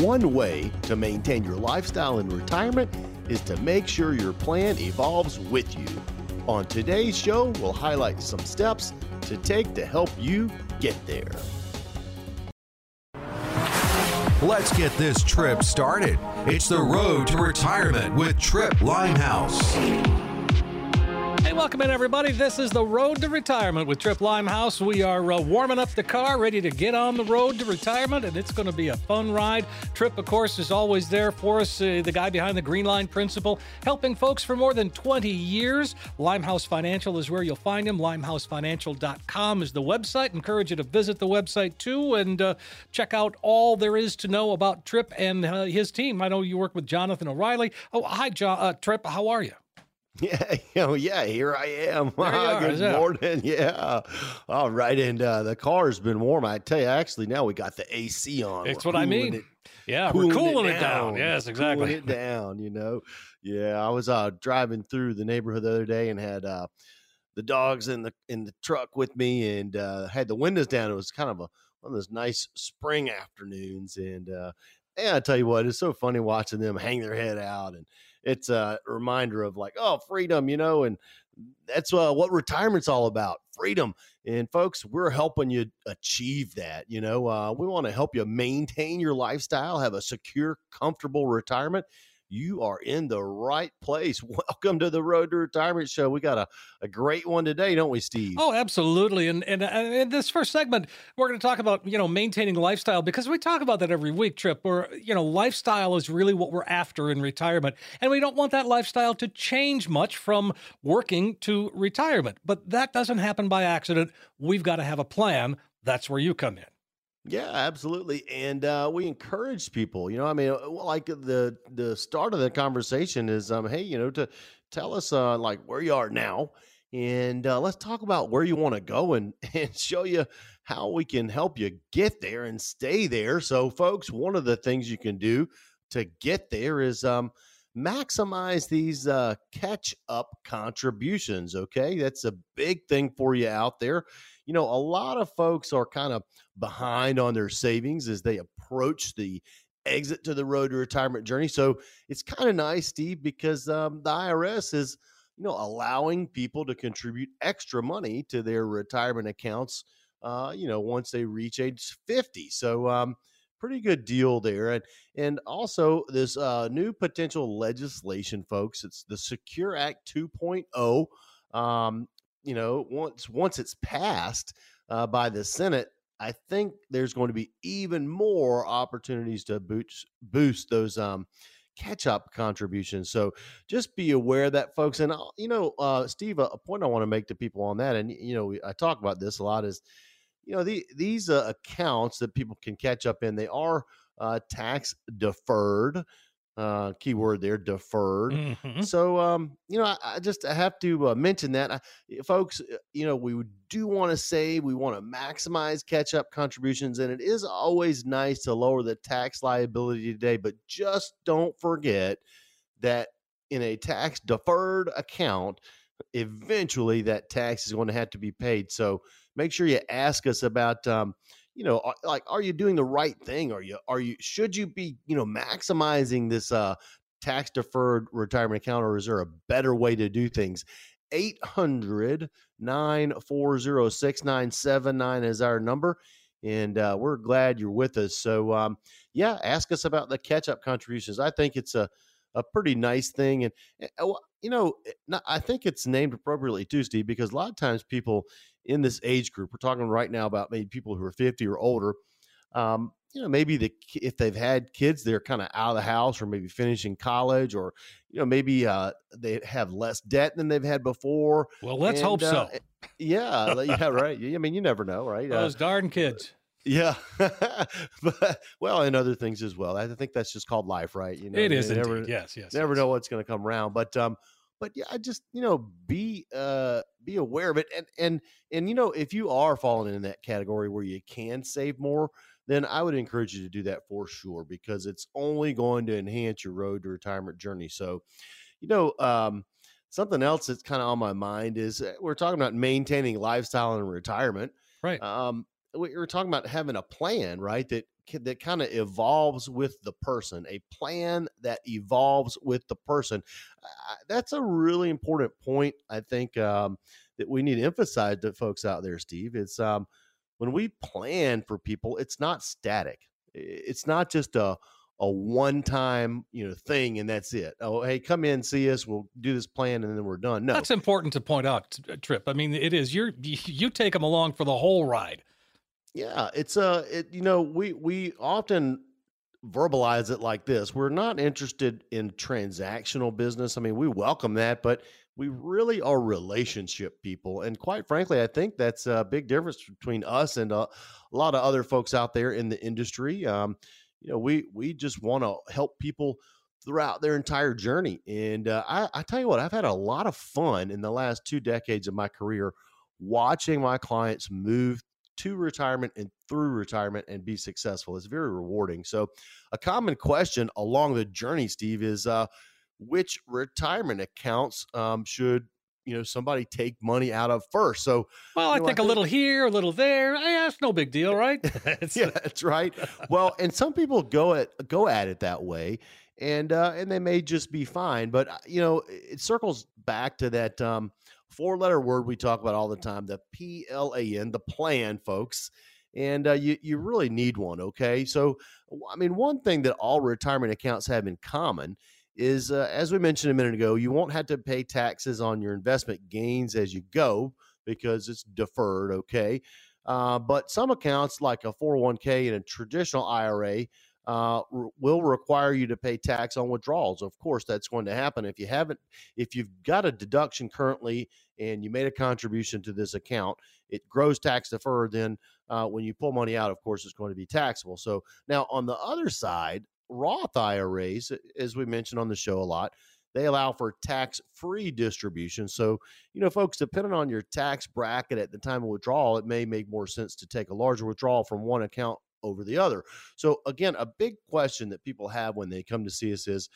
One way to maintain your lifestyle in retirement is to make sure your plan evolves with you. On today's show, we'll highlight some steps to take to help you get there. Let's get this trip started. It's the road to retirement with Tripp Limehouse. Welcome in, everybody. This is the Road to Retirement with Tripp Limehouse. We are uh, warming up the car, ready to get on the road to retirement, and it's going to be a fun ride. Tripp, of course, is always there for us, uh, the guy behind the Green Line Principle, helping folks for more than 20 years. Limehouse Financial is where you'll find him. LimeHouseFinancial.com is the website. Encourage you to visit the website too and uh, check out all there is to know about Tripp and uh, his team. I know you work with Jonathan O'Reilly. Oh, hi, jo- uh, Tripp. How are you? Yeah, oh yeah, here I am. are, Good morning. Yeah. All right. And uh, the car's been warm. I tell you, actually, now we got the AC on. It's We're what I mean. it- Yeah, we're cooling it down. down. Yes, exactly. Cooling it down, you know. Yeah, I was uh, driving through the neighborhood the other day and had uh, the dogs in the in the truck with me and uh, had the windows down. It was kind of a one of those nice spring afternoons, and uh, yeah, I tell you what, it's so funny watching them hang their head out, and it's a reminder of like, oh, freedom, you know, and that's uh, what retirement's all about, freedom. And folks, we're helping you achieve that. You know, uh, we want to help you maintain your lifestyle, have a secure, comfortable retirement. You are in the right place. Welcome to the Road to Retirement Show. We got a, a great one today, don't we, Steve? Oh, absolutely. And, and in this first segment, we're going to talk about you know maintaining lifestyle because we talk about that every week. Tripp, where you know lifestyle is really what we're after in retirement, and we don't want that lifestyle to change much from working to retirement. But that doesn't happen by accident. We've got to have a plan. That's where you come in. Yeah, absolutely. And uh, we encourage people, you know, I mean, uh, like the the start of the conversation is, um, hey, you know, to tell us uh, like where you are now, and uh, let's talk about where you want to go and and show you how we can help you get there and stay there. So, folks, one of the things you can do to get there is um, maximize these uh, catch up contributions. Okay, that's a big thing for you out there. You know, a lot of folks are kind of behind on their savings as they approach the exit to the road to retirement journey. So it's kind of nice, Steve, because um, the IRS is, you know, allowing people to contribute extra money to their retirement accounts. Uh, you know, once they reach age 50. So, um, pretty good deal there. And and also this uh, new potential legislation, folks. It's the Secure Act 2.0. Um, you know, once once it's passed uh, by the Senate, I think there's going to be even more opportunities to boost boost those um, catch up contributions. So just be aware of that, folks. And I'll- you know, uh, Steve, a a point I want to make to people on that, and you know, we- I talk about this a lot, is you know the, these uh, accounts that people can catch up in. They are uh, tax deferred. Uh, keyword there, deferred. Mhm. So, um, you know, I, I just I have to uh, mention that, I, folks. uh, You know, we do want to save. We want to maximize catch-up contributions, and it is always nice to lower the tax liability today. But just don't forget that in a tax-deferred account, eventually that tax is going to have to be paid. So make sure you ask us about. Um, you know, like, are you doing the right thing? Are you, are you, should you be, you know, maximizing this, uh, tax deferred retirement account, or is there a better way to do things? 800 940 6979 is our number. And uh, we're glad you're with us. So, um, yeah, ask us about the catch up contributions. I think it's a, a pretty nice thing. And, uh, you know, I think it's named appropriately too, Steve, because a lot of times people in this age group, we're talking right now about maybe people who are 50 or older, um, you know, maybe the if they've had kids, they're kind of out of the house, or maybe finishing college, or you know, maybe uh, they have less debt than they've had before. Well, let's And, hope uh, so. Yeah, yeah, right. I mean, you never know, right? Uh, Those darn kids. Yeah, but well, and other things as well. I think that's just called life, right? You know, it you never, indeed. Yes, yes. never yes. know what's going to come around but um but yeah i just you know be uh be aware of it and and and you know if you are falling in that category where you can save more then i would encourage you to do that for sure because it's only going to enhance your road to retirement journey so you know um something else that's kind of on my mind is uh, we're talking about maintaining lifestyle in retirement Right. um we were talking about having a plan right that that kind of evolves with the person, a plan that evolves with the person. Uh, that's a really important point. I think um, that we need to emphasize to folks out there, Steve. It's um, when we plan for people, it's not static. It's not just a a one time you know thing and that's it. Oh, hey, come in, see us. We'll do this plan and then we're done. No, that's important to point out, uh, Tripp. I mean, it is. You're you take them along for the whole ride. Yeah, it's a uh, it, you know we we often verbalize it like this. We're not interested in transactional business. I mean, we welcome that, but we really are relationship people. And quite frankly, I think that's a big difference between us and a, a lot of other folks out there in the industry. Um, you know, we we just want to help people throughout their entire journey. And uh, I, I tell you what, I've had a lot of fun in the last two decades of my career watching my clients move to retirement and through retirement and be successful. It's very rewarding. So, a common question along the journey, Steve, is uh, which retirement accounts um, should you know somebody take money out of first. So, well, I, know, think I think a little here, a little there. Yeah, that's no big deal, right? yeah, that's right. Well, and some people go at go at it that way, and uh, and they may just be fine. But uh, you know, it circles back to that um, four letter word we talk about all the time, the P L A N, the plan, folks. And uh, you you really need one, okay? So, I mean, one thing that all retirement accounts have in common is, uh, as we mentioned a minute ago, you won't have to pay taxes on your investment gains as you go because it's deferred. Okay. Uh, but some accounts, like a 401k and a traditional IRA, uh, will require you to pay tax on withdrawals. Of course, that's going to happen if you haven't. If you've got a deduction currently and you made a contribution to this account, it grows tax deferred. Then uh, when you pull money out, of course, it's going to be taxable. So now on the other side, Roth IRAs, as we mentioned on the show a lot, they allow for tax free distribution. So, you know, folks, depending on your tax bracket at the time of withdrawal, it may make more sense to take a larger withdrawal from one account over the other. So, again, a big question that people have when they come to see us is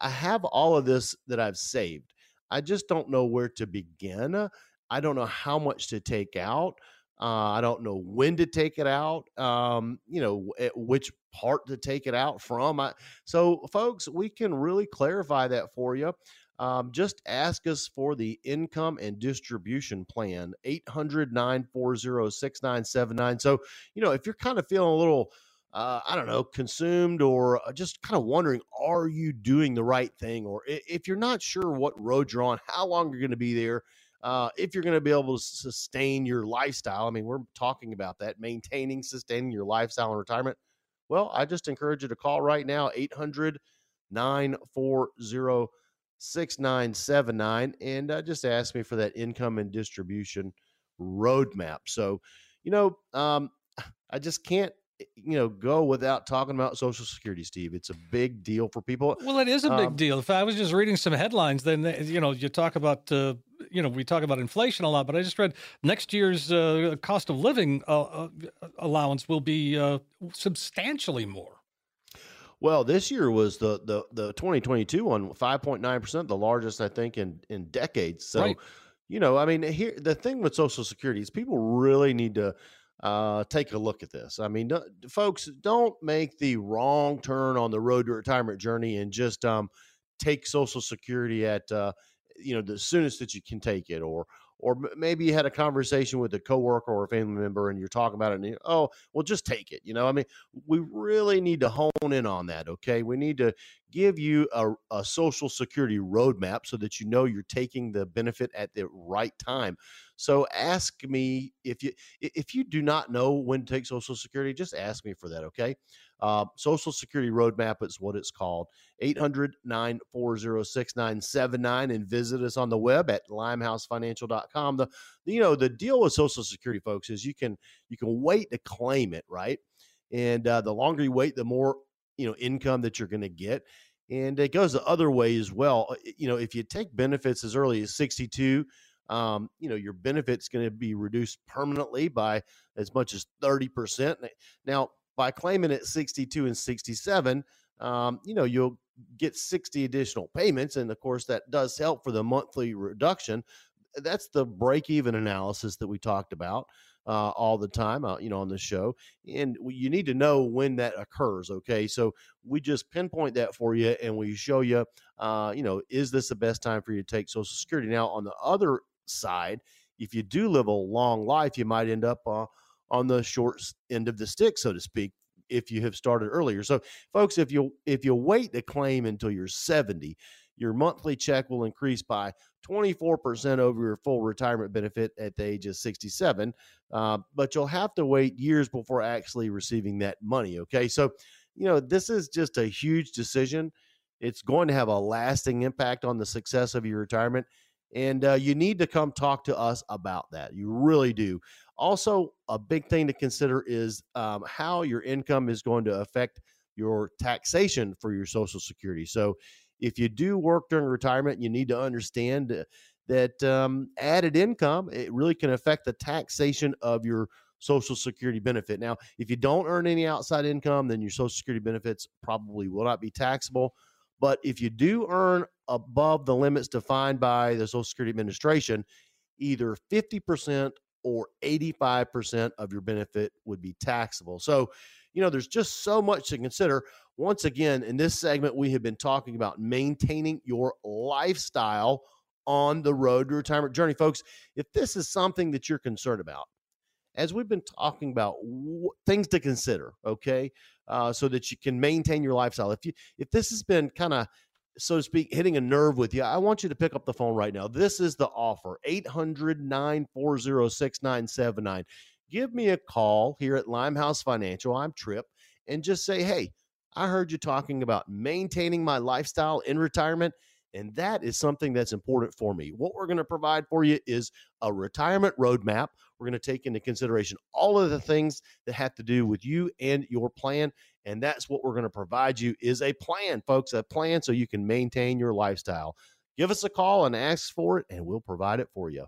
I have all of this that I've saved. I just don't know where to begin. I don't know how much to take out. Uh, I don't know when to take it out. Um, you know, which part to take it out from. I, so, folks, we can really clarify that for you. Um, just ask us for the income and distribution plan 800 940 6979. So, you know, if you're kind of feeling a little, uh, I don't know, consumed or uh, just kind of wondering, are you doing the right thing? Or if you're not sure what road you're on, how long you're going to be there, uh, if you're going to be able to sustain your lifestyle. I mean, we're talking about that, maintaining, sustaining your lifestyle in retirement. Well, I just encourage you to call right now, 800 940 6979, and uh, just ask me for that income and distribution roadmap. So, you know, um, I just can't eh, you know go without talking about social security steve it's a big deal for people well it is a big um, deal if i was just reading some headlines then you know you talk about uh, you know, we talk about inflation a lot, but I just read next year's uh, cost of living uh, uh allowance will be uh, substantially more. Well, this year was the the the 2022 one 5.9 percent, the largest I think in in decades. So, right. you know, I mean, here the thing with Social Security is people really need to uh, take a look at this. I mean, folks, don't make the wrong turn on the road to retirement journey and just um, take Social Security at uh, you know the soonest that you can take it or or maybe you had a conversation with a coworker or a family member and you're talking about it and you, oh well just take it you know i mean we really need to hone in on that okay? We need to give you a, a social security roadmap so that you know you're taking the benefit at the right time. So ask me if you if you do not know when to take social security just ask me for that okay uh, Social Security Roadmap is what it's called. 800 940 6979 and visit us on the web at limehousefinancial.com. The, you know, the deal with Social Security, folks, is you can you can wait to claim it, right? And uh, the longer you wait, the more you know income that you're going to get. And it goes the other way as well. Uh, you know, if you take benefits as early as 62, um, you know, your benefits going to be reduced permanently by as much as 30%. Now, by claiming at 62 and 67, um, you know, you'll get 60 additional payments. And of course, that does help for the monthly reduction. that's the break even analysis that we talked about uh, all the time, uh, you know, on the show. And you need to know when that occurs. Okay. So we just pinpoint that for you and we show you, uh, you know, is this the best time for you to take Social Security? Now, on the other side, if you do live a long life, you might end up uh, on the short end of the stick, so to speak, if you have started earlier. So, folks, if you if you wait to claim until you're 70, your monthly check will increase by 24% over your full retirement benefit at the age of 67. Uh, but you'll have to wait years before actually receiving that money. Okay. So, you know, this is just a huge decision. It's going to have a lasting impact on the success of your retirement. And uh, you need to come talk to us about that. You really do. Also, a big thing to consider is um, how your income is going to affect your taxation for your Social Security. So, if you do work during retirement, you need to understand uh, that um, added income it really can affect the taxation of your social security benefit now if you don't earn any outside income then your social security benefits probably will not be taxable but if you do earn above the limits defined by the social security administration either 50% or 85% of your benefit would be taxable so you know there's just so much to consider once again, in this segment, we have been talking about maintaining your lifestyle on the road to retirement journey. Folks, if this is something that you're concerned about, as we've been talking about w- things to consider, okay, uh, so that you can maintain your lifestyle. If you if this has been kind of so to speak, hitting a nerve with you, I want you to pick up the phone right now. This is the offer 800 940 6979. Give me a call here at Limehouse Financial. I'm Tripp, and just say, hey, I heard you talking about maintaining my lifestyle in retirement. And that is something that's important for me. What we're going to provide for you is a retirement roadmap. We're going to take into consideration all of the things that have to do with you and your plan. And that's what we're going to provide you is a plan, folks, a plan so you can maintain your lifestyle. Give us a call and ask for it, and we'll provide it for you.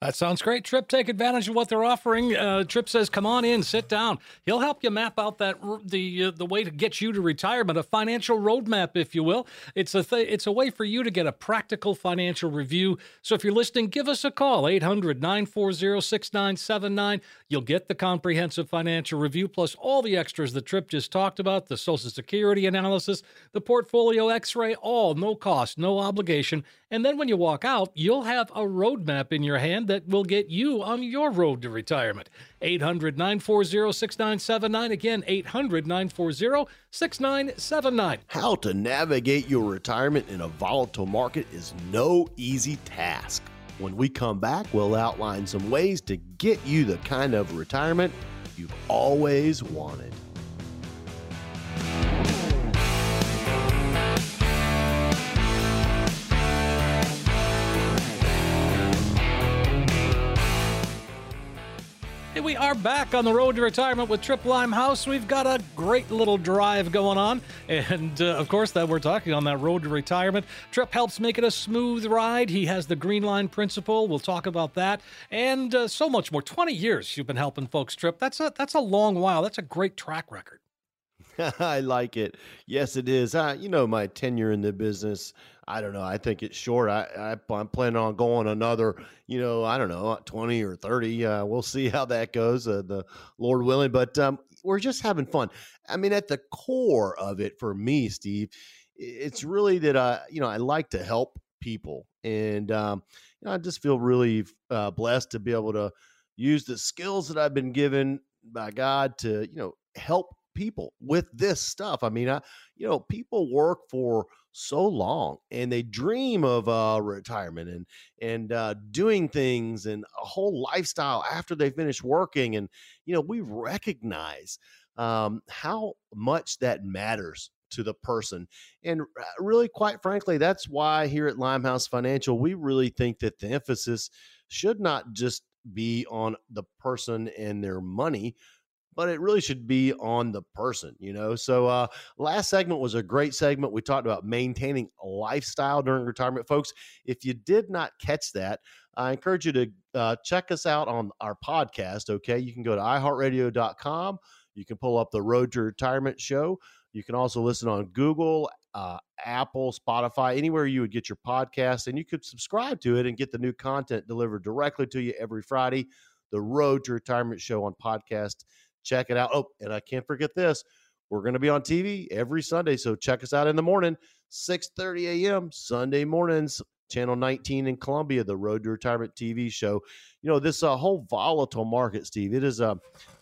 That sounds great. Tripp, take advantage of what they're offering. Uh, Tripp says, "Come on in, sit down." He'll help you map out that the uh, the way to get you to retirement, a financial roadmap, if you will. It's a th- it's a way for you to get a practical financial review. So if you're listening, give us a call 800-940-6979. You'll get the comprehensive financial review plus all the extras that Tripp just talked about, the Social Security analysis, the portfolio X-ray, all no cost, no obligation. And then when you walk out, you'll have a roadmap in your hand that will get you on your road to retirement. 800 940 6979. Again, 800 940 6979. How to navigate your retirement in a volatile market is no easy task. When we come back, we'll outline some ways to get you the kind of retirement you've always wanted. We are back on the road to retirement with Tripp Limehouse. We've got a great little drive going on. And uh, of course, that we're talking on that road to retirement. Tripp helps make it a smooth ride. He has the green line principle. We'll talk about that and uh, so much more. 20 years you've been helping folks, Tripp. That's a, that's a long while. That's a great track record. I like it. Yes, it is. Uh, you know, my tenure in the business, I don't know. I think it's short. I, I am planning on going another, you know, I don't know, 20 or 30. Uh, we'll see how that goes, uh, the Lord willing. But um, we're just having fun. I mean, at the core of it for me, Steve, it's really that I, you know, I like to help people, and um, you know, I just feel really uh, blessed to be able to use the skills that I've been given by God to, you know, help people with this stuff. I mean, I, you know, people work for so long and they dream of uh, retirement and and uh, doing things and a whole lifestyle after they finish working. And you know, we recognize um, how much that matters to the person. And uh, really, quite frankly, that's why here at Limehouse Financial, we really think that the emphasis should not just be on the person and their money but it really should be on the person, you know. So uh last segment was a great segment. We talked about maintaining a lifestyle during retirement. Folks, if you did not catch that, I encourage you to uh, check us out on our podcast. Okay. You can go to iHeartRadio.com. You can pull up the Road to Retirement show. You can also listen on Google, uh, Apple, Spotify, anywhere you would get your podcast, and you could subscribe to it and get the new content delivered directly to you every Friday. The Road to Retirement Show on podcast. Check it out. Oh, and I can't forget this. We're going to be on TV every Sunday, so check us out in the morning, 6:30 a.m. Sunday mornings, channel 19 in Columbia, the Road to Retirement TV show. You know, this uh, whole volatile market, Steve, it is a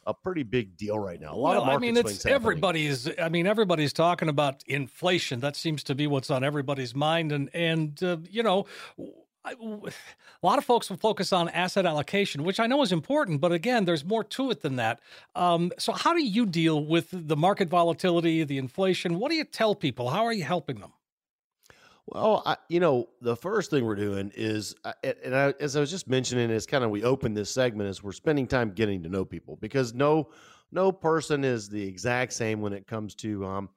a pretty big deal right now. A lot well, of market I mean, it's everybody's. I mean, everybody's talking about inflation. That seems to be what's on everybody's mind, and and uh, you know. I, a lot of folks will focus on asset allocation, which I know is important, but again, there's more to it than that. Um, so, how do you deal with the market volatility, the inflation? What do you tell people? How are you helping them? Well, I, you know, the first thing we're doing is, uh, and I, as I was just mentioning, is kind of we open this segment is we're spending time getting to know people because no, no person is the exact same when it comes to, um,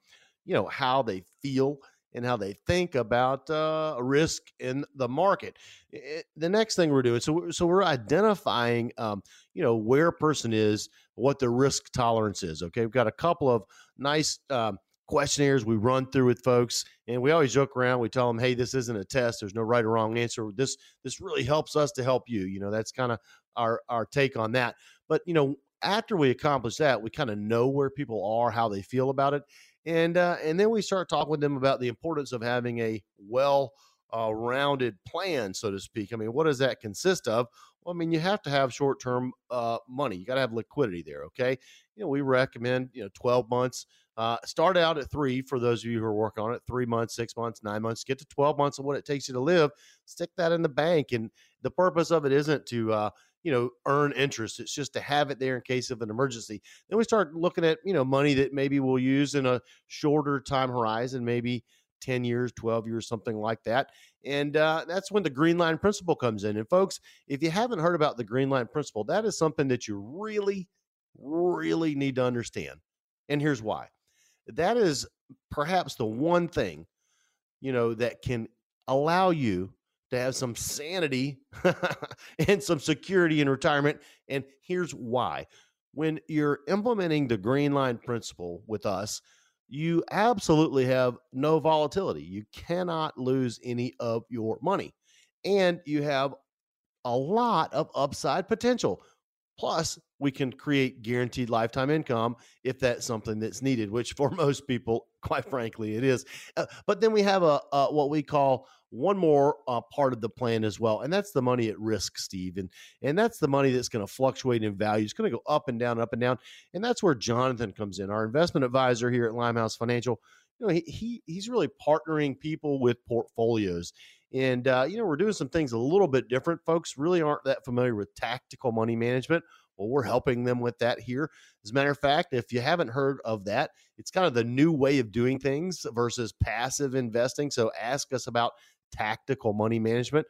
you know, how they feel and how they think about uh, risk in the market. It, the next thing we're doing, so so we're identifying, um, you know, where a person is, what their risk tolerance is. Okay, we've got a couple of nice. Um, questionnaires we run through with folks and we always joke around we tell them hey this isn't a test there's no right or wrong answer this this really helps us to help you you know that's kind of our our take on that but you know after we accomplish that we kind of know where people are how they feel about it and uh, and then we start talking with them about the importance of having a well uh, rounded plan so to speak i mean what does that consist of well, I mean, you have to have short term uh, money. You got to have liquidity there. Okay. You know, we recommend, you know, 12 months uh, start out at three for those of you who are working on it, three months, six months, nine months, get to 12 months of what it takes you to live, stick that in the bank. And the purpose of it isn't to, uh, you know, earn interest. It's just to have it there in case of an emergency. Then we start looking at, you know, money that maybe we'll use in a shorter time horizon, maybe 10 years, 12 years, something like that. And uh, that's when the green line principle comes in. And folks, if you haven't heard about the green line principle, that is something that you really, really need to understand. And here's why that is perhaps the one thing, you know, that can allow you to have some sanity and some security in retirement. And here's why. When you're implementing the green line principle with us, you absolutely have no volatility. You cannot lose any of your money. And you have a lot of upside potential. Plus, we can create guaranteed lifetime income if that's something that's needed, which for most people, quite frankly, it is. Uh, but then we have a, a, what we call one more uh, part of the plan as well, and that's the money at risk, Steve, and and that's the money that's going to fluctuate in value. It's going to go up and down, up and down, and that's where Jonathan comes in, our investment advisor here at Limehouse Financial. You know, he, he he's really partnering people with portfolios. And, uh, you know, we're doing some things a little bit different. Folks really aren't that familiar with tactical money management well, we're helping them with that here. As a matter of fact, if you haven't heard of that, it's kind of the new way of doing things versus passive investing. So ask us about tactical money management.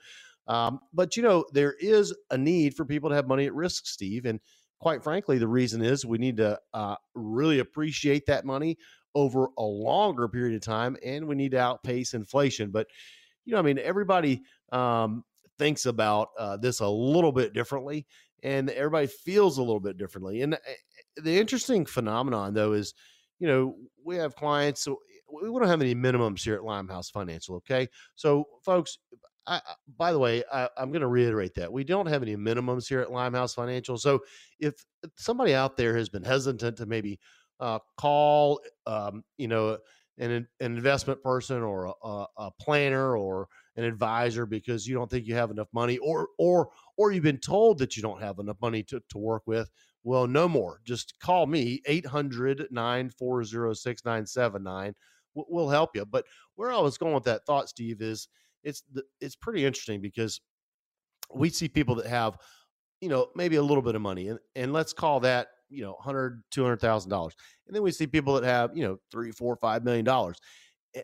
Um, but you know, there is a need for people to have money at risk, Steve. And quite frankly, the reason is we need to uh, really appreciate that money over a longer period of time, and we need to outpace inflation. But you know, I mean, everybody um, thinks about uh, this a little bit differently and everybody feels a little bit differently. And eh, eh, the interesting phenomenon, though, is you know we have clients. We don't have any minimums here at Limehouse Financial. Okay, so folks. I, by the way, I, am going to reiterate that we don't have any minimums here at Limehouse Financial. So, if somebody out there has been hesitant to maybe uh, call, um, you know, an, an investment person or a, a, planner or an advisor because you don't think you have enough money or or or you've been told that you don't have enough money to, to work with well no more just call me 800-940-6979 we'll help you but where i was going with that thought steve is it's it's pretty interesting because we see people that have you know maybe a little bit of money and, and let's call that you know 100 200000 dollars. And then we see people that have you know three four five million dollars. Eh,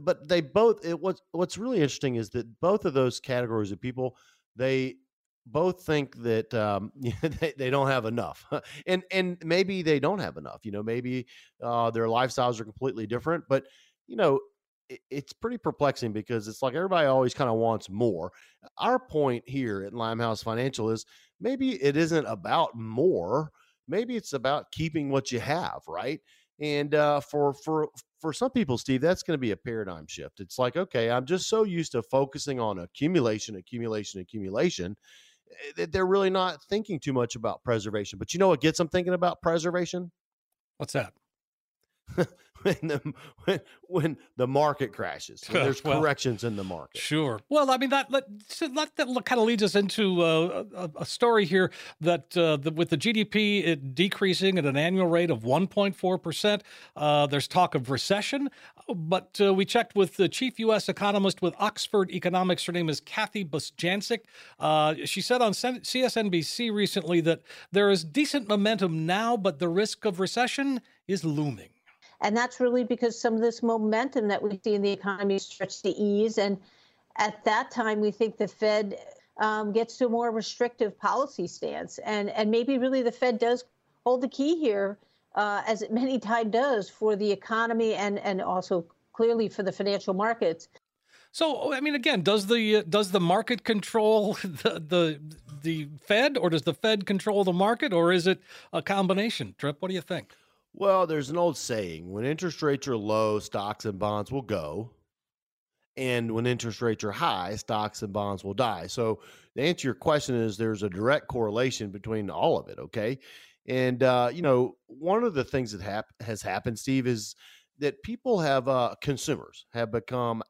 but they both it, what's what's really interesting is that both of those categories of people they both think that um, they, they don't have enough. And and maybe they don't have enough you know maybe uh, their lifestyles are completely different but you know it, it's pretty perplexing because it's like everybody always kind of wants more. Our point here at limehouse financial is maybe it isn't about more maybe it's about keeping what you have right? And uh, for for for some people, Steve, that's going to be a paradigm shift. It's like, okay, I'm just so used to focusing on accumulation, accumulation, accumulation Eh, that they're really not thinking too much about preservation. But you know what gets them thinking about preservation? What's that? when the when, when the market crashes. When there's well, corrections in the market. Sure. Well, I mean that that, that kind of leads us into uh, a, a, story here that, uh, the, with the GDP it decreasing at an annual rate of 1.4 percent, uh, there's talk of recession. But uh, we checked with the chief U.S. economist with Oxford Economics. Her name is Kathy Bostjancic. Uh, she said on CSNBC recently that there is decent momentum now, but the risk of recession is looming. And that's really because some of this momentum that we see in the economy starts to ease. And at that time, we think the Fed um, gets to a more restrictive policy stance. And, and maybe really the Fed does hold the key here, uh, as it many times does for the economy and, and also clearly for the financial markets. So, I mean, again, does the uh, does the market control the, the the Fed, or does the Fed control the market, or is it a combination? Tripp, what do you think? Well, there's an old saying when interest rates are low, stocks and bonds will go. And when interest rates are high, stocks and bonds will die. So, the answer to your question is there's a direct correlation between all of it. Okay. And, uh, you know, one of the things that hap- has happened, Steve, is that people have, uh, consumers have become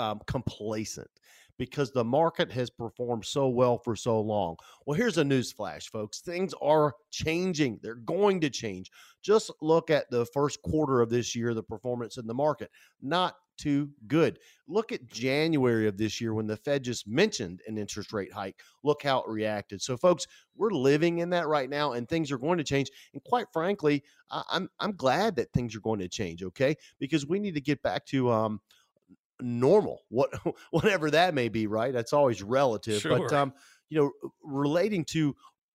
um, complacent because the market has performed so well for so long. Well, here's a news flash, folks. Things are changing. They're going to change. Just look at the first quarter of this year, the performance in the market. Not too good. Look at January of this year when the Fed just mentioned an interest rate hike. Look how it reacted. So, folks, we're living in that right now, and things are going to change. And quite frankly, I'm I'm glad that things are going to change. Okay, because we need to get back to um, normal, what whatever that may be, right? That's always relative. Sure. But um, you know, relating to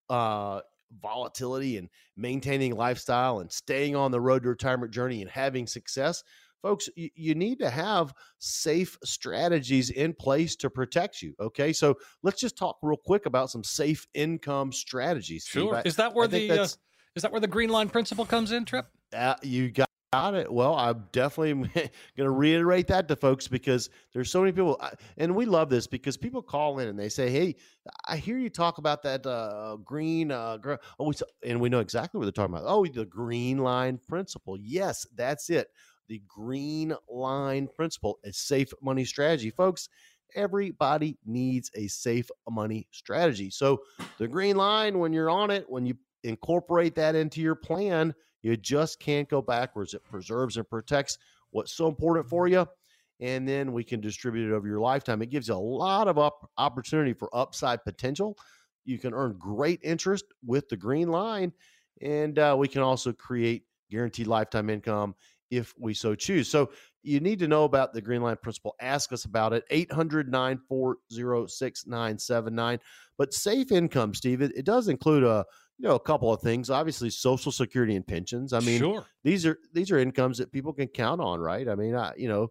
uh volatility and maintaining lifestyle and staying on the road to retirement journey and having success, folks, you, you, need to have safe strategies in place to protect you. Okay, so let's just talk real quick about some safe income strategies. Sure, is that where the uh, is that where the green line principle comes in, Tripp? Uh, you got Got it. Well, I'm definitely going to reiterate that to folks because there's so many people, and we love this because people call in and they say, "Hey, I hear you talk about that uh, green." Uh, gr- oh, and we know exactly what they're talking about. Oh, the green line principle. Yes, that's it. The green line principle, a safe money strategy, folks. Everybody needs a safe money strategy. So the green line, when you're on it, when you incorporate that into your plan you just can't go backwards. It preserves and protects what's so important for you. And then we can distribute it over your lifetime. It gives you a lot of up opportunity for upside potential. You can earn great interest with the green line. And uh, we can also create guaranteed lifetime income if we so choose. So you need to know about the green line principle. Ask us about it. 800 940 6979. But safe income, Steve, it, it does include a you know a couple of things obviously social security and pensions i mean sure. these are these are incomes that people can count on right? I mean I, you know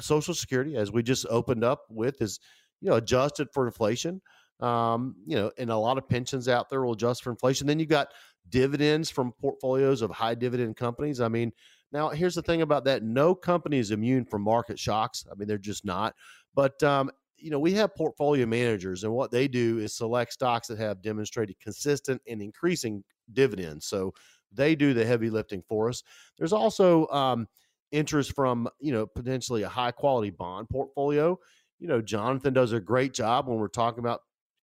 social security as we just opened up with is you know adjusted for inflation. Um, you know and a lot of pensions out there will adjust for inflation. Then you've got dividends from portfolios of high dividend companies. I mean now here's the thing about that. No company is immune from market shocks. I mean they're just not. But um, you know, we have portfolio managers, and what they do is select stocks that have demonstrated consistent and increasing dividends. So they do the heavy lifting for us. There's also um, interest from, you know, potentially a high quality bond portfolio. You know, Jonathan does a great job when we're talking about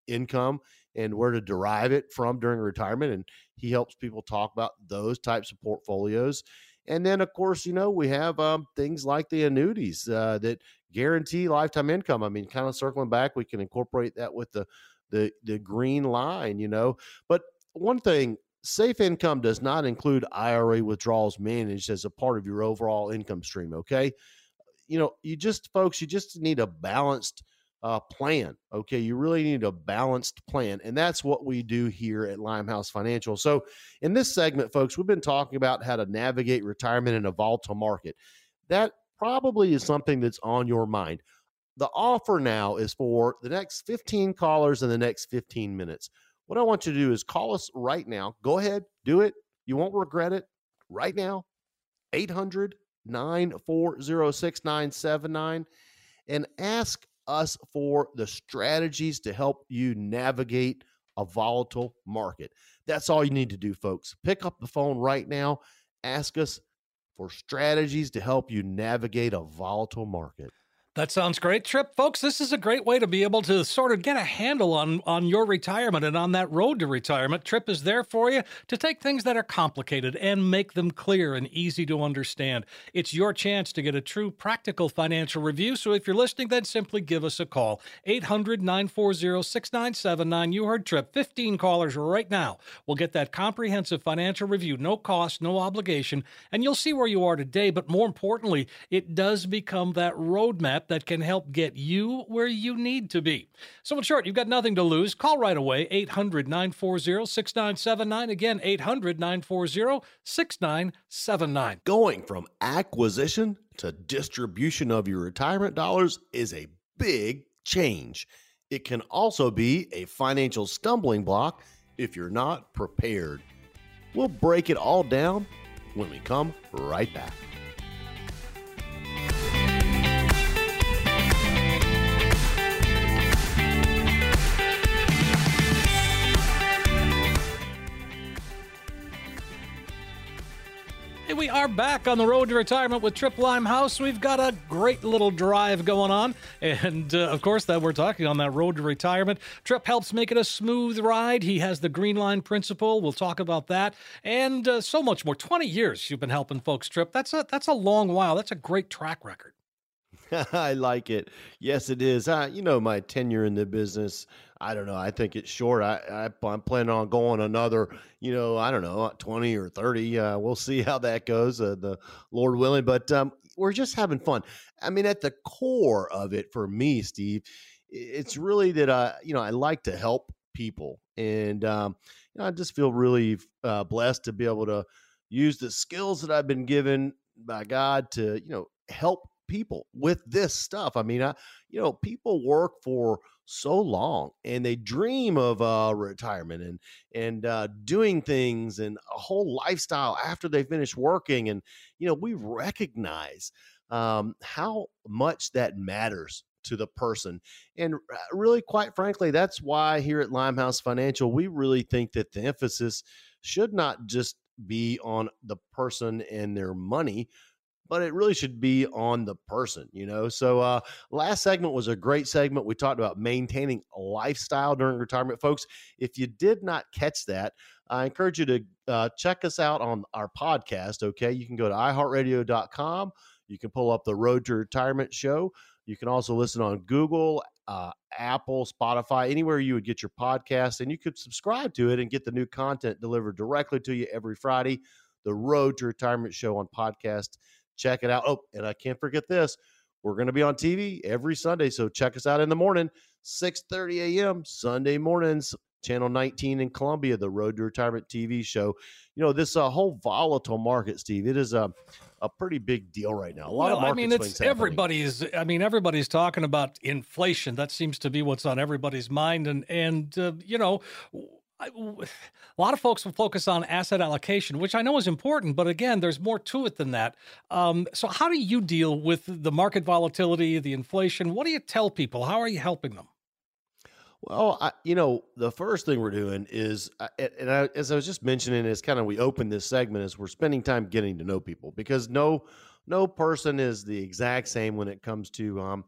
income and where to derive it from during retirement. And he helps people talk about those types of portfolios. And then, of course, you know, we have um, things like the annuities uh, that guarantee lifetime income. I mean, kind of circling back, we can incorporate that with the the the green line, you know. But one thing, safe income does not include IRA withdrawals managed as a part of your overall income stream. Okay, you know, you just folks, you just need a balanced uh, plan. Okay, you really need a balanced plan, and that's what we do here at Limehouse Financial. So, in this segment, folks, we've been talking about how to navigate retirement in a volatile market. That probably is something that's on your mind. The offer now is for the next 15 callers in the next 15 minutes. What I want you to do is call us right now. Go ahead, do it. You won't regret it right now. 800 940 6979 and ask us for the strategies to help you navigate a volatile market. That's all you need to do, folks. Pick up the phone right now. Ask us for strategies to help you navigate a volatile market. That sounds great, Tripp. Folks, this is a great way to be able to sort of get a handle on, on your retirement and on that road to retirement. Tripp is there for you to take things that are complicated and make them clear and easy to understand. It's your chance to get a true practical financial review. So if you're listening, then simply give us a call. 800 940 6979. You heard Tripp. 15 callers right now We'll get that comprehensive financial review. No cost, no obligation. And you'll see where you are today. But more importantly, it does become that roadmap that can help get you where you need to be. So, in short, you've got nothing to lose. Call right away 800 940 6979. Again, 800 940 6979. Going from acquisition to distribution of your retirement dollars is a big change. It can also be a financial stumbling block if you're not prepared. We'll break it all down when we come right back. We are back on the road to retirement with Tripp Limehouse. We've got a great little drive going on. And uh, of course, that we're talking on that road to retirement. Tripp helps make it a smooth ride. He has the Green Line principle. We'll talk about that and uh, so much more. 20 years you've been helping folks, Tripp. That's a, that's a long while. That's a great track record. I like it. Yes, it is. Uh, you know, my tenure in the business, I don't know. I think it's short. I, I am planning on going another, you know, I don't know, 20 or 30. Uh, we'll see how that goes, uh, the Lord willing. But um, we're just having fun. I mean, at the core of it for me, Steve, it's really that I, you know, I like to help people, and um, you know, I just feel really uh, blessed to be able to use the skills that I've been given by God to, you know, help people with this stuff. I mean, I, you know, people work for so long and they dream of uh, retirement and and uh, doing things and a whole lifestyle after they finish working. And you know, we recognize um, how much that matters to the person. And uh, really, quite frankly, that's why here at Limehouse Financial, we really think that the emphasis should not just be on the person and their money, but it really should be on the person, you know. So, uh, last segment was a great segment. We talked about maintaining a lifestyle during retirement, folks. If you did not catch that, I encourage you to uh, check us out on our podcast. Okay, you can go to iHeartRadio.com. You can pull up the Road to Retirement show. You can also listen on Google, uh, Apple, Spotify, anywhere you would get your podcast, and you could subscribe to it and get the new content delivered directly to you every Friday. The Road to Retirement show on podcast Check it out. Oh, and I can't forget this. We're going to be on TV every Sunday, so check us out in the morning, 6:30 a.m. Sunday mornings, Channel 19 in Columbia, the Road to Retirement TV show. You know, this uh, whole volatile market, Steve, it is a a pretty big deal right now. A lot well, of market I mean, it's everybody's. I mean, everybody's talking about inflation. That seems to be what's on everybody's mind, and and uh, you know, I, a lot of folks will focus on asset allocation, which I know is important, but again, there's more to it than that. Um, so, how do you deal with the market volatility, the inflation? What do you tell people? How are you helping them? Well, I, you know, the first thing we're doing is, uh, and I, as I was just mentioning, is kind of we open this segment is we're spending time getting to know people because no, no person is the exact same when it comes to, um,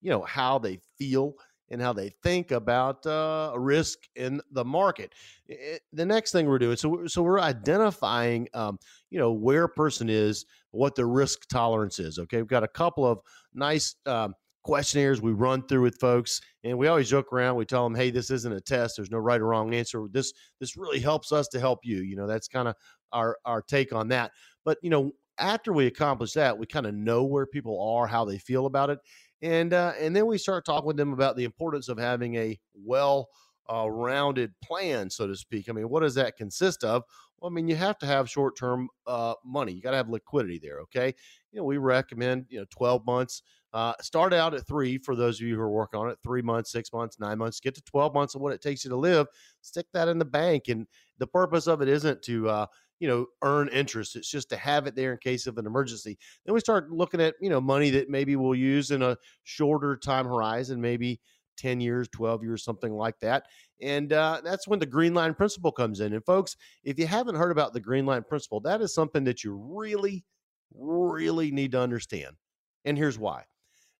you know, how they feel and how they think about uh, risk in the market. It, the next thing we're doing, so we're, so we're identifying, um, you know, where a person is, what their risk tolerance is. Okay, we've got a couple of nice um, questionnaires we run through with folks, and we always joke around. We tell them, "Hey, this isn't a test. There's no right or wrong answer. This this really helps us to help you." You know, that's kind of our our take on that. But you know, after we accomplish that, we kind of know where people are, how they feel about it, and uh, and then we start talking with them about the importance of having a well uh, rounded plan, so to speak. I mean, what does that consist of? Well, I mean, you have to have short term uh, money. You got to have liquidity there. Okay, you know, we recommend you know twelve months. Uh, start out at three for those of you who are working on it. Three months, six months, nine months. Get to twelve months of what it takes you to live. Stick that in the bank, and the purpose of it isn't to uh, you know earn interest. It's just to have it there in case of an emergency. Then we start looking at you know money that maybe we'll use in a shorter time horizon, maybe 10 years, 12 years, something like that. And uh, that's when the green line principle comes in. And folks, if you haven't heard about the green line principle, that is something that you really, really need to understand. And here's why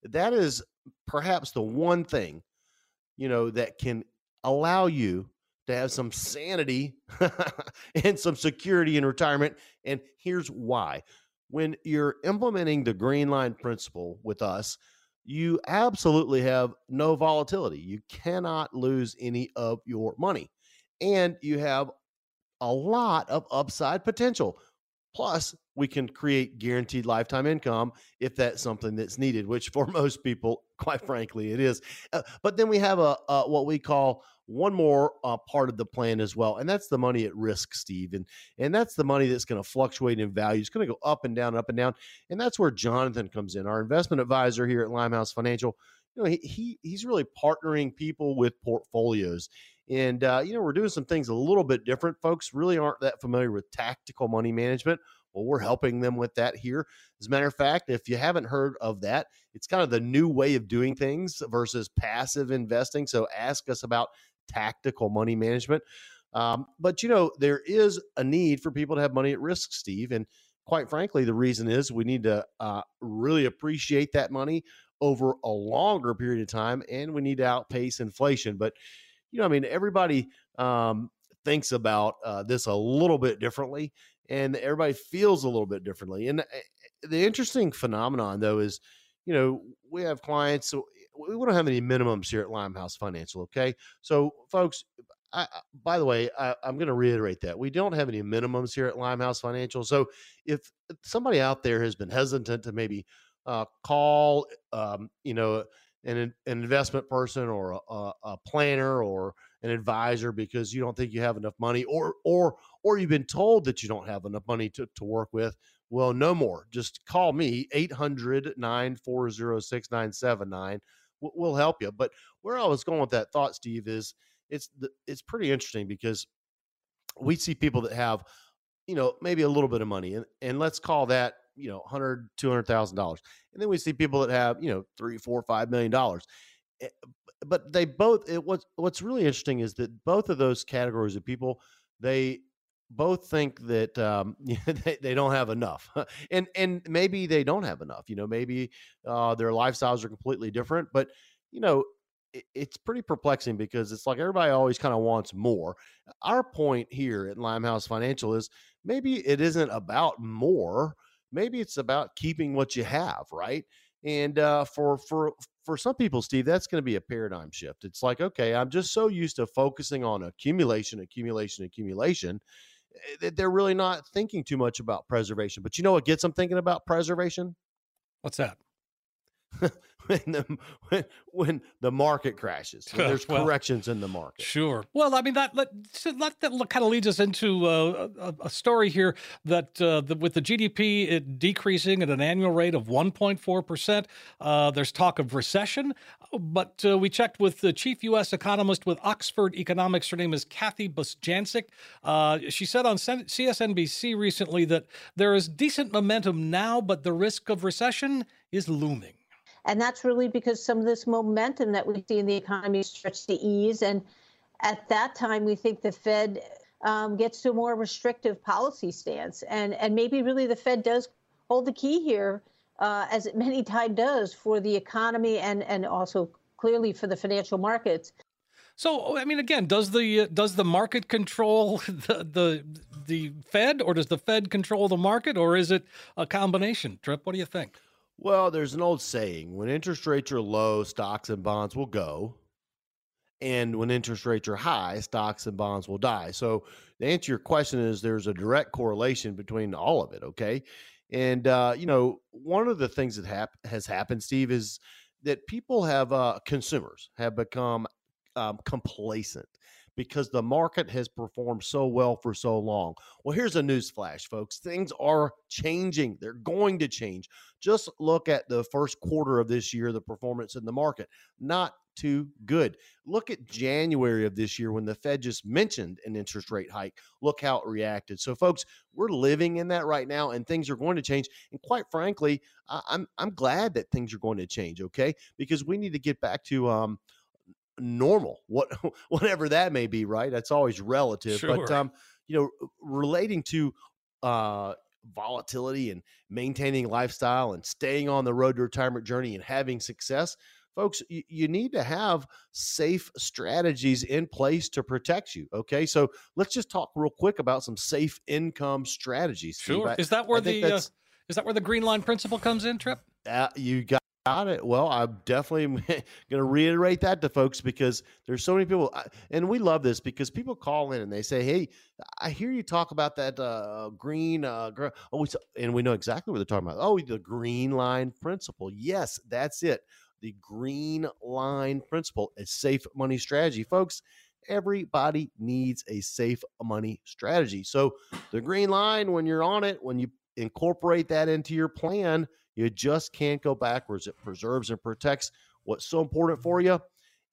that is perhaps the one thing, you know, that can allow you to have some sanity and some security in retirement. And here's why. When you're implementing the green line principle with us, you absolutely have no volatility. You cannot lose any of your money. And you have a lot of upside potential. Plus, we can create guaranteed lifetime income if that's something that's needed, which for most people, quite frankly, it is. Uh, but then we have a, a, what we call one more uh, part of the plan as well, and that's the money at risk, Steve, and and that's the money that's going to fluctuate in value. It's going to go up and down, up and down, and that's where Jonathan comes in, our investment advisor here at Limehouse Financial. You know, he, he he's really partnering people with portfolios. And, uh, you know, we're doing some things a little bit different. Folks really aren't that familiar with tactical money management. Well, we're helping them with that here. As a matter of fact, if you haven't heard of that, it's kind of the new way of doing things versus passive investing. So ask us about tactical money management. Um, but you know, there is a need for people to have money at risk, Steve. And quite frankly, the reason is we need to uh, really appreciate that money over a longer period of time, and we need to outpace inflation. But you know, I mean, everybody um, thinks about uh, this a little bit differently, and everybody feels a little bit differently. And uh, the interesting phenomenon, though, is you know, we have clients we don't have any minimums here at Limehouse Financial. Okay, so folks, I, by the way, I, am going to reiterate that we don't have any minimums here at Limehouse Financial. So if somebody out there has been hesitant to maybe uh, call, um, you know, an, an investment person or a, a, planner or an advisor because you don't think you have enough money, or or or you've been told that you don't have enough money to, to work with, well, no more. Just call me 800 940 6979 we'll help you. But where I was going with that thought, Steve, is it's it's pretty interesting because we see people that have, you know, maybe a little bit of money, and and let's call that you know, hundred, two hundred thousand dollars, and then we see people that have you know three, four, five million dollars. Eh, But they both. It, what's what's really interesting is that both of those categories of people, they both think that um, they, they don't have enough, and and maybe they don't have enough. You know, maybe uh, their lifestyles are completely different. But you know, it, it's pretty perplexing because it's like everybody always kind of wants more. Our point here at Limehouse Financial is maybe it isn't about more. Maybe it's about keeping what you have, right? And uh, for for for some people, Steve, that's going to be a paradigm shift. It's like, okay, I'm just so used to focusing on accumulation, accumulation, accumulation Eh, they're really not thinking too much about preservation. But you know what gets them thinking about preservation? What's that? when the when, when the market crashes. When there's well, corrections in the market. Sure. Well, I mean that that, that kind of leads us into uh, a, a, story here that, uh, the, with the GDP decreasing at an annual rate of 1.4 percent, uh, there's talk of recession. But uh, we checked with the chief U.S. economist with Oxford Economics. Her name is Kathy Bostjancic. Uh, she said on CSNBC recently that there is decent momentum now, but the risk of recession is looming. And that's really because some of this momentum that we see in the economy starts to ease. And at that time, we think the Fed um, gets to a more restrictive policy stance. And, and maybe really the Fed does hold the key here, uh, as it many times does for the economy and, and also clearly for the financial markets. So, I mean, again, does the does the market control the, the the Fed, or does the Fed control the market, or is it a combination? Tripp, what do you think? Well, there's an old saying when interest rates are low, stocks and bonds will go. And when interest rates are high, stocks and bonds will die. So, the answer to your question is there's a direct correlation between all of it. Okay. And, uh, you know, one of the things that hap- has happened, Steve, is that people have, uh, consumers have become um, complacent. Because the market has performed so well for so long. Well, here's a news flash, folks. Things are changing. They're going to change. Just look at the first quarter of this year, the performance in the market. Not too good. Look at January of this year when the Fed just mentioned an interest rate hike. Look how it reacted. So, folks, we're living in that right now, and things are going to change. And quite frankly, I'm I'm glad that things are going to change. Okay, because we need to get back to um, normal, what whatever that may be. Right? That's always relative. Sure. But um, you know, relating to uh volatility and maintaining lifestyle and staying on the road to retirement journey and having success folks, you, you, need to have safe strategies in place to protect you. Okay. So let's just talk real quick about some safe income strategies. Sure. I, is that where the uh, is that where the green line principle comes in, Tripp? Uh, you got Got it. Well, I'm definitely going to reiterate that to folks because there's so many people, and we love this because people call in and they say, "Hey, I hear you talk about that uh, green, uh, oh, and we know exactly what they're talking about. Oh, the green line principle. Yes, that's it the green line principle, a safe money strategy. Folks, everybody needs a safe money strategy. So, the green line, when you're on it, when you incorporate that into your plan, you just can't go backwards. It preserves and protects what's so important for you.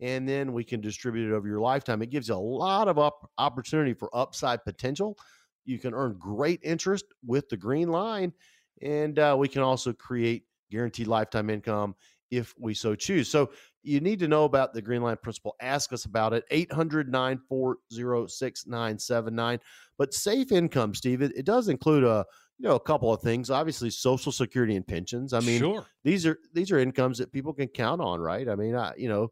And then we can distribute it over your lifetime. It gives you a lot of up opportunity for upside potential. You can earn great interest with the green line. And uh, we can also create guaranteed lifetime income if we so choose. So you need to know about the Green Line Principle. Ask us about it. 800 940 6979. But safe income, Steve, it, it, does include a you know a couple of things. Obviously, Social Security and pensions. I mean, sure. these are these are incomes that people can count on, right? I mean, I, you know,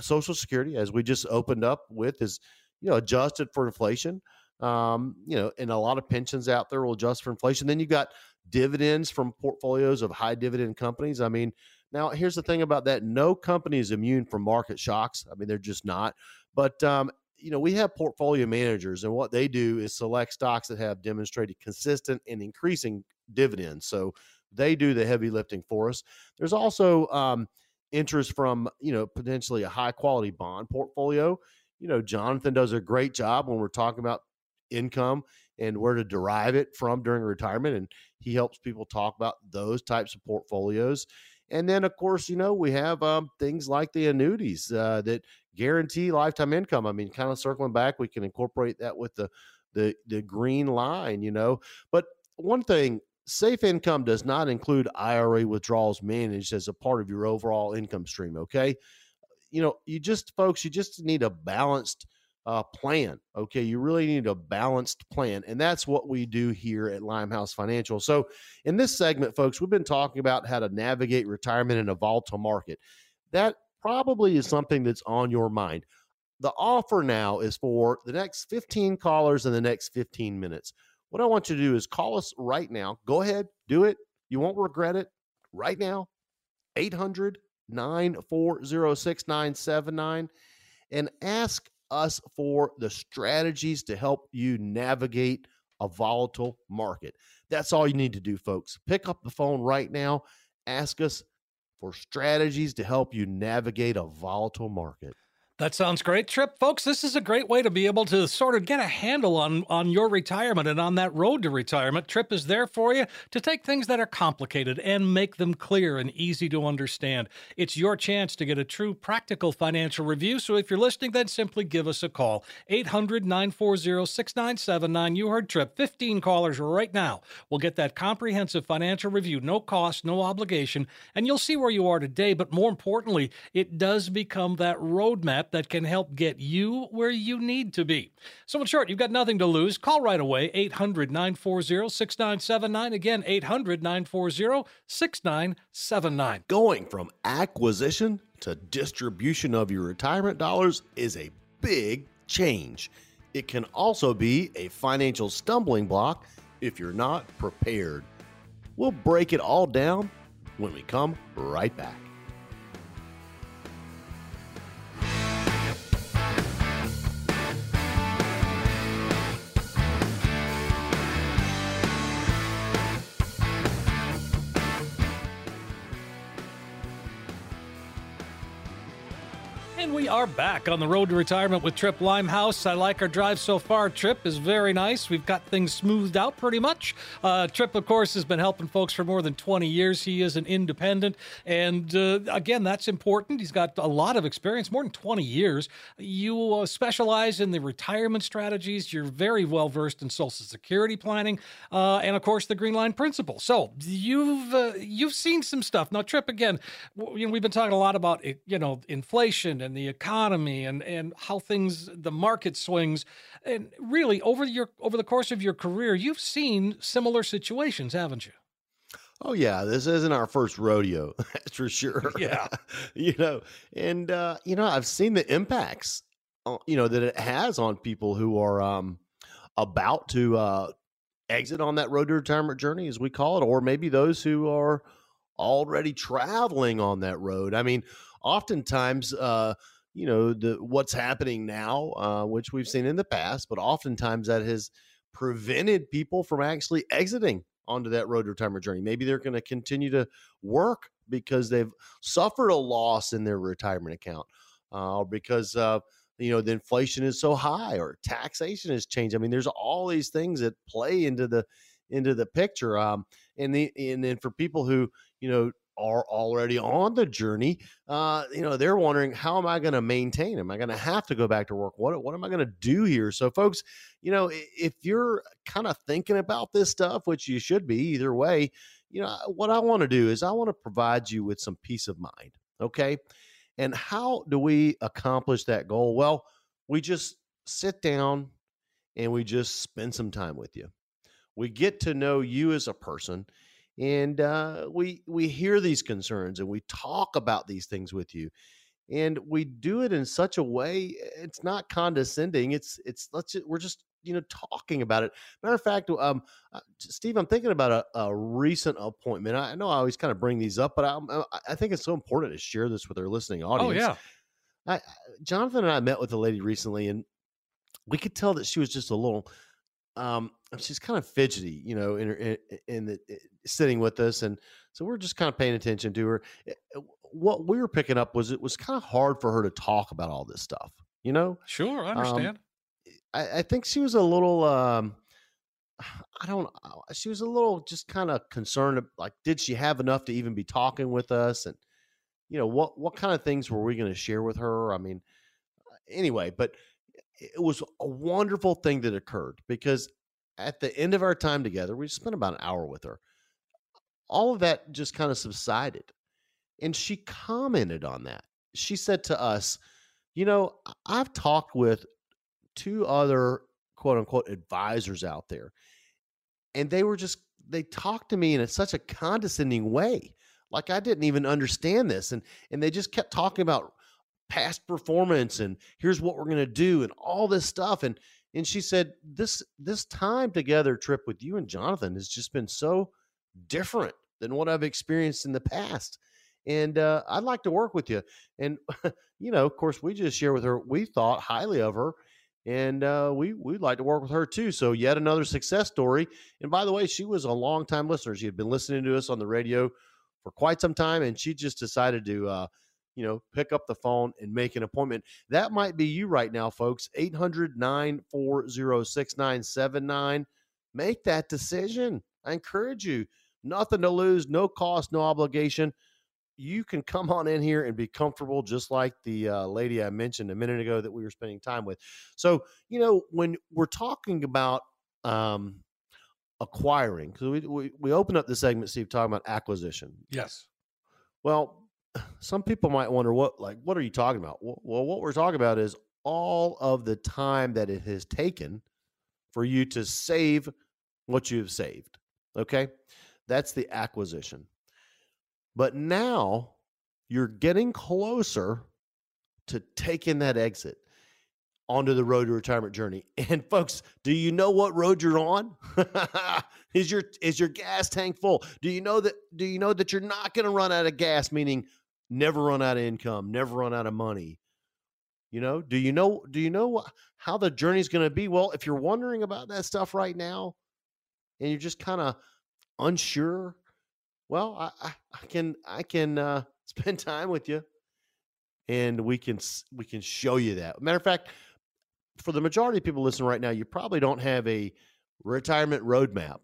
Social Security, as we just opened up with, is you know adjusted for inflation. Um, you know, and a lot of pensions out there will adjust for inflation. Then you got dividends from portfolios of high dividend companies. I mean, now, here's the thing about that no company is immune from market shocks. I mean, they're just not. But, um, you know, we have portfolio managers, and what they do is select stocks that have demonstrated consistent and increasing dividends. So they do the heavy lifting for us. There's also um, interest from, you know, potentially a high quality bond portfolio. You know, Jonathan does a great job when we're talking about income and where to derive it from during retirement. And he helps people talk about those types of portfolios. And then, of course, you know, we have um, things like the annuities uh, that guarantee lifetime income. I mean, kind of circling back, we can incorporate that with the the the green line, you know. But one thing, safe income does not include IRA withdrawals managed as a part of your overall income stream. Okay, you know, you just folks, you just need a balanced uh, plan. Okay, you really need a balanced plan, and that's what we do here at Limehouse Financial. So, in this segment, folks, we've been talking about how to navigate retirement in a volatile market. That probably is something that's on your mind. The offer now is for the next 15 callers in the next 15 minutes. What I want you to do is call us right now. Go ahead, do it. You won't regret it. Right now, 800 940 6979 and ask us for the strategies to help you navigate a volatile market. That's all you need to do, folks. Pick up the phone right now, ask us for strategies to help you navigate a volatile market. That sounds great, Tripp. Folks, this is a great way to be able to sort of get a handle on, on your retirement and on that road to retirement. Tripp is there for you to take things that are complicated and make them clear and easy to understand. It's your chance to get a true practical financial review. So if you're listening, then simply give us a call. 800 940 6979. You heard Tripp. 15 callers right now will get that comprehensive financial review. No cost, no obligation. And you'll see where you are today. But more importantly, it does become that roadmap that can help get you where you need to be. So, in short, you've got nothing to lose. Call right away 800 940 6979. Again, 800 940 6979. Going from acquisition to distribution of your retirement dollars is a big change. It can also be a financial stumbling block if you're not prepared. We'll break it all down when we come right back. We are back on the road to retirement with Tripp Limehouse. I like our drive so far. Tripp is very nice. We've got things smoothed out pretty much. Uh, Tripp, of course, has been helping folks for more than 20 years. He is an independent. And uh, again, that's important. He's got a lot of experience, more than 20 years. You uh, specialize in the retirement strategies. You're very well versed in Social Security planning, uh, and of course, the Green Line Principle. So you've uh, you've seen some stuff. Now, Tripp, again, you know, we've been talking a lot about you know inflation and the economy and and how things the market swings and really over your over the course of your career you've seen similar situations haven't you Oh yeah, this isn't our first rodeo, that's for sure. Yeah. you know, and uh, you know, I've seen the impacts, uh, you know, that it has on people who are um, about to uh, exit on that road to retirement journey, as we call it, or maybe those who are already traveling on that road. I mean, oftentimes, uh, you know, the what's happening now, uh, which we've seen in the past, but oftentimes that has prevented people from actually exiting onto that road to retirement journey. Maybe they're going to continue to work because they've suffered a loss in their retirement account, uh, or because uh, you know the inflation is so high, or taxation has changed. I mean, there's all these things that play into the into the picture. Um, and the and then for people who you know are already on the journey, uh, you know, they're wondering how am I going to maintain? Am I going to have to go back to work? What what am I going to do here? So, folks, you know, if you're kind of thinking about this stuff, which you should be either way, you know, what I want to do is I want to provide you with some peace of mind. Okay. And how do we accomplish that goal? Well, we just sit down and we just spend some time with you. We get to know you as a person and uh, we we hear these concerns and we talk about these things with you and we do it in such a way it's not condescending it's it's let's we're just you know talking about it. Matter of fact um uh, steve i'm thinking about a, a recent appointment i know i always kind of bring these up but I, I think it's so important to share this with our listening audience. oh yeah I, jonathan and i met with a lady recently and we could tell that she was just a little um, she's kind of fidgety, you know, in, in, in the eh, sitting with us, and so we're just kind of paying attention to her. Eh, what we were picking up was it was kind of hard for her to talk about all this stuff, you know. Sure, I Um, understand. I, I think she was a little, um, I don't, uh, she was a little just kind of concerned, like, did she have enough to even be talking with us, and you know, what what kind of things were we going to share with her? I mean, anyway, but it was a wonderful thing that occurred because at the end of our time together, we spent about an hour with her. All of that just kind of subsided. And she commented on that. She said to us, You know, I've talked with two other quote unquote advisors out there, and they were just, they talked to me in such a condescending way. Like I didn't even understand this. And, and they just kept talking about past performance and here's what we're going to do and all this stuff and and she said this this time together Tripp with you and Jonathan has just been so different than what I've experienced in the past and uh, I'd like to work with you and you know of course we just share with her we thought highly of her and uh, we we'd like to work with her too so yet another success story and by the way she was a long time listener she had been listening to us on the radio for quite some time and she just decided to uh, you know, pick up the phone and make an appointment. That might be you right now, folks. 800 940 6979. Make that decision. I encourage you. Nothing to lose, no cost, no obligation. You can come on in here and be comfortable, just like the uh, lady I mentioned a minute ago that we were spending time with. So, you know, when we're talking about um, acquiring, because we, we, we opened up the segment, Steve, talking about acquisition. Yes. Well, some people might wonder what like what are you talking about? Well, what we're talking about is all of the time that it has taken for you to save what you've saved. Okay? That's the acquisition. But now you're getting closer to taking that exit onto the road to retirement journey. And folks, do you know what road you're on? is your is your gas tank full? Do you know that do you know that you're not going to run out of gas meaning never run out of income, never run out of money? You know, do you know do you know how the journey's going to be? Well, if you're wondering about that stuff right now and you're just kind of unsure, well, I, I, I can I can uh, spend time with you and we can we can show you that. Matter of fact, for the majority of people listening right now, you probably don't have a retirement roadmap.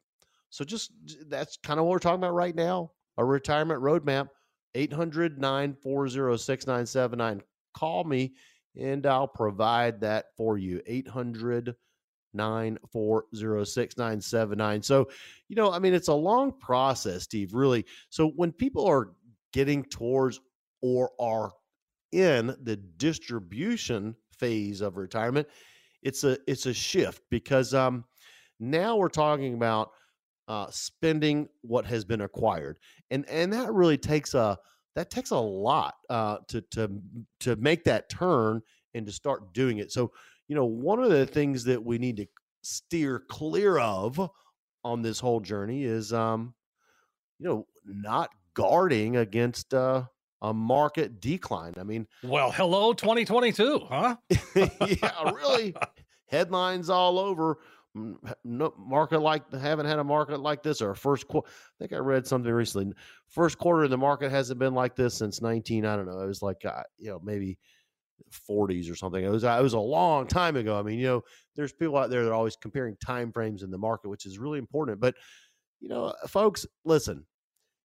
So just that's kind of what we're talking about right now, a retirement roadmap. 800 940 6979. Call me and I'll provide that for you. 800 940 6979. So, you know, I mean, it's a long process, Steve, really. So when people are getting towards or are in the distribution phase of retirement, it's a it's a shift because um now we're talking about uh, spending what has been acquired, and and that really takes a that takes a lot uh, to to to make that turn and to start doing it. So you know, one of the things that we need to steer clear of on this whole journey is um, you know, not guarding against uh, a market decline. I mean, well, hello 2022, huh? yeah, really. Headlines all over. No market like haven't had a market like this or first quarter. I think I read something recently. First quarter in the market hasn't been like this since 19. I don't know. It was like uh, you know maybe 40s or something. It was it was a long time ago. I mean, you know, there's people out there that are always comparing time frames in the market, which is really important. But you know, folks, listen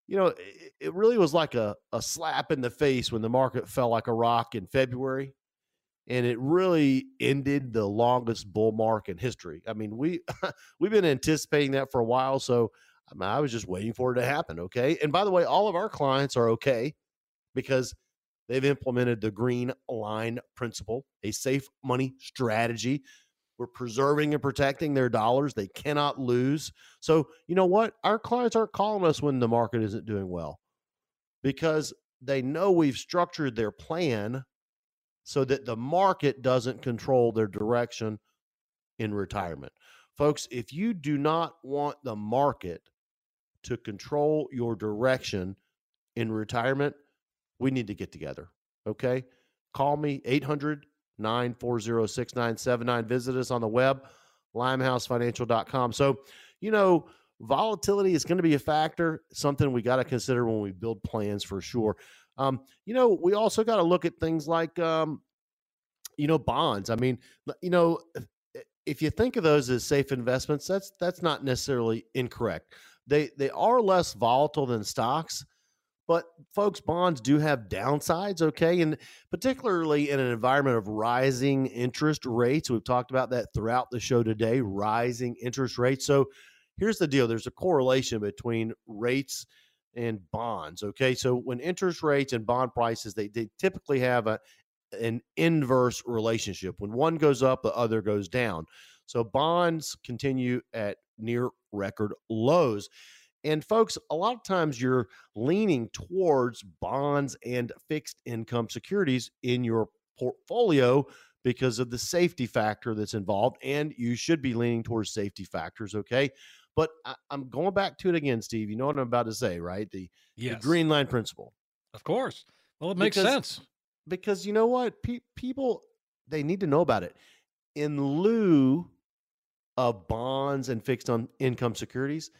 you know, it, it really was like a, a slap in the face when the market fell like a rock in February. And it really ended the longest bull market in history. I mean, we we've been anticipating that for a while, so I, mean, I was just waiting for it to happen. Okay, and by the way, all of our clients are okay because they've implemented the green line principle, a safe money strategy we're preserving and protecting their dollars. They cannot lose. So, you know what? Our clients aren't calling us when the market isn't doing well because they know we've structured their plan so that the market doesn't control their direction in retirement. Folks, if you do not want the market to control your direction in retirement, we need to get together. Okay? Call me 800 940 6979. Visit us on the web, limehousefinancial.com. So, you know, volatility is going to be a factor, something we got to consider when we build plans for sure. Um, you know, we also got to look at things like, um, you know, bonds. I mean, you know, if you think of those as safe investments, that's that's not necessarily incorrect. They they are less volatile than stocks, but folks, bonds do have downsides, okay? And particularly in an environment of rising interest rates. We've talked about that throughout the show today, rising interest rates. So here's the deal there's a correlation between rates and bonds, okay? So when interest rates and bond prices, they, they typically have a, an inverse relationship. When one goes up, the other goes down. So bonds continue at near record lows. And folks, a lot of times you're leaning towards bonds and fixed income securities in your portfolio because of the safety factor that's involved. And you should be leaning towards safety factors, okay? But I, am going back to it again, Steve. You know what I'm about to say, right? The, yes. the green line principle. Of course. Well, it makes because, sense. Because you know what? Pe- people, they need to know about it. In lieu of bonds and fixed on income securities,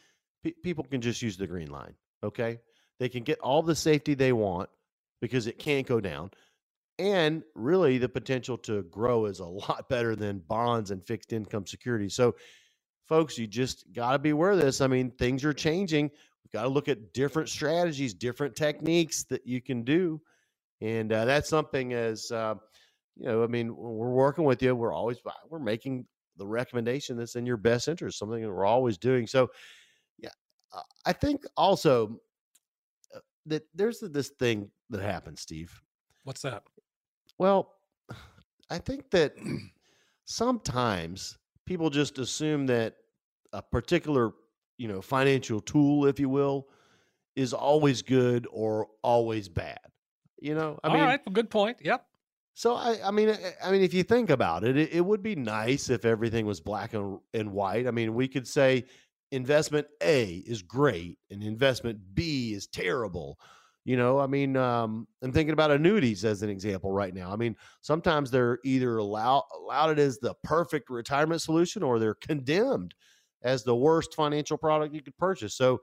people can just use the green line. Okay. They can get all the safety they want because it can't go down. And really, the potential to grow is a lot better than bonds and fixed income securities. So, folks, you just got to be aware of this. I mean, things are changing. We've got to look at different strategies, different techniques that you can do. And uh, that's something as, uh, you know, I mean, we're working with you. We're always, we're making the recommendation that's in your best interest, something that we're always doing. So, yeah, I think also uh, that there's this thing that happens, Steve. What's that? Well, I think that sometimes people just assume that a particular, you know, financial tool, if you will, is always good or always bad. You know, I All mean, right, good point. Yep. So I, I mean, I mean, if you think about it, it, it would be nice if everything was black and, and white. I mean, we could say investment A is great and investment B is terrible. You know, I mean, um, I'm thinking about annuities as an example right now. I mean, sometimes they're either allow, allowed it as the perfect retirement solution or they're condemned as the worst financial product you could purchase. So,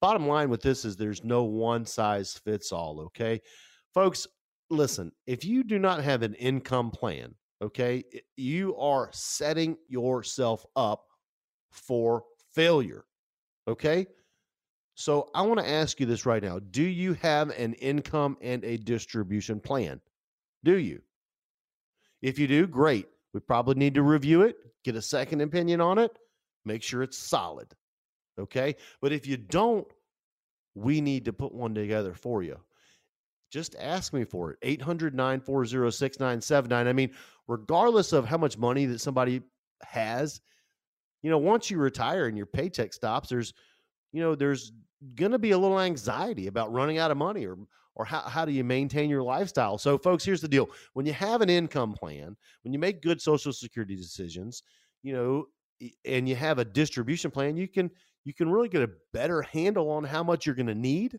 bottom line with this is there's no one size fits all. Okay, folks, listen, if you do not have an income plan, okay, you are setting yourself up for failure. Okay. So I want to ask you this right now. Do you have an income and a distribution plan? Do you? If you do, great. We probably need to review it, get a second opinion on it, make sure it's solid. Okay. But if you don't, we need to put one together for you. Just ask me for it. 800 940 6979. I mean, regardless of how much money that somebody has, you know, once you retire and your paycheck stops, there's, you know, there's going to be a little anxiety about running out of money or or how, how do you maintain your lifestyle? So folks here's the deal. When you have an income plan when you make good social security decisions you know and you have a distribution plan you can you can really get a better handle on how much you're going to need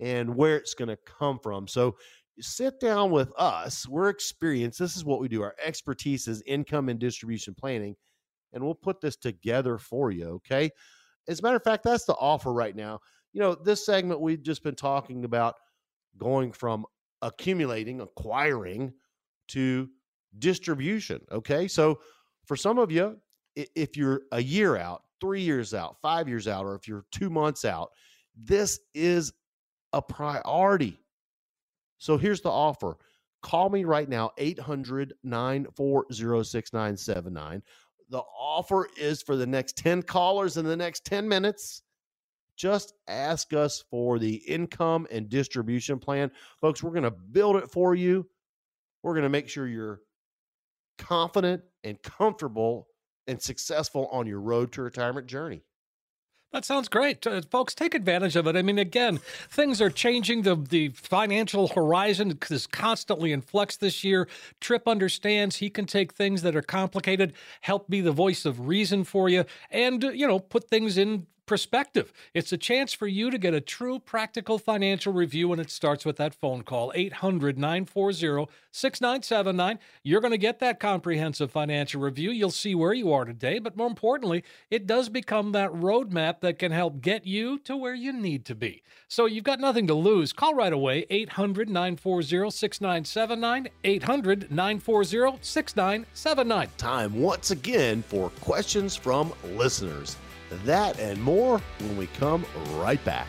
and where it's going to come from. So sit down with us. We're experienced. This is what we do. Our expertise is income and distribution planning and we'll put this together for you okay as a matter of fact that's the offer right now you know this segment we've just been talking about going from accumulating acquiring to distribution okay so for some of you if you're a year out three years out five years out or if you're two months out this is a priority. So here's the offer. Call me right now, 800 940 6979. The offer is for the next 10 callers in the next 10 minutes. Just ask us for the income and distribution plan. Folks, we're going to build it for you. We're going to make sure you're confident and comfortable and successful on your road to retirement journey. That sounds great. Uh, folks, take advantage of it. I mean, again, things are changing. The, the financial horizon is constantly in flux this year. Tripp understands he can take things that are complicated, help be the voice of reason for you, and, you know, put things in perspective. It's a chance for you to get a true practical financial review, and it starts with that phone call 800 940 6979. You're going to get that comprehensive financial review. You'll see where you are today, but more importantly, it does become that roadmap that can help get you to where you need to be. So you've got nothing to lose. Call right away 800 940 6979. 800 940 6979. Time once again for questions from listeners. That and more when we come right back.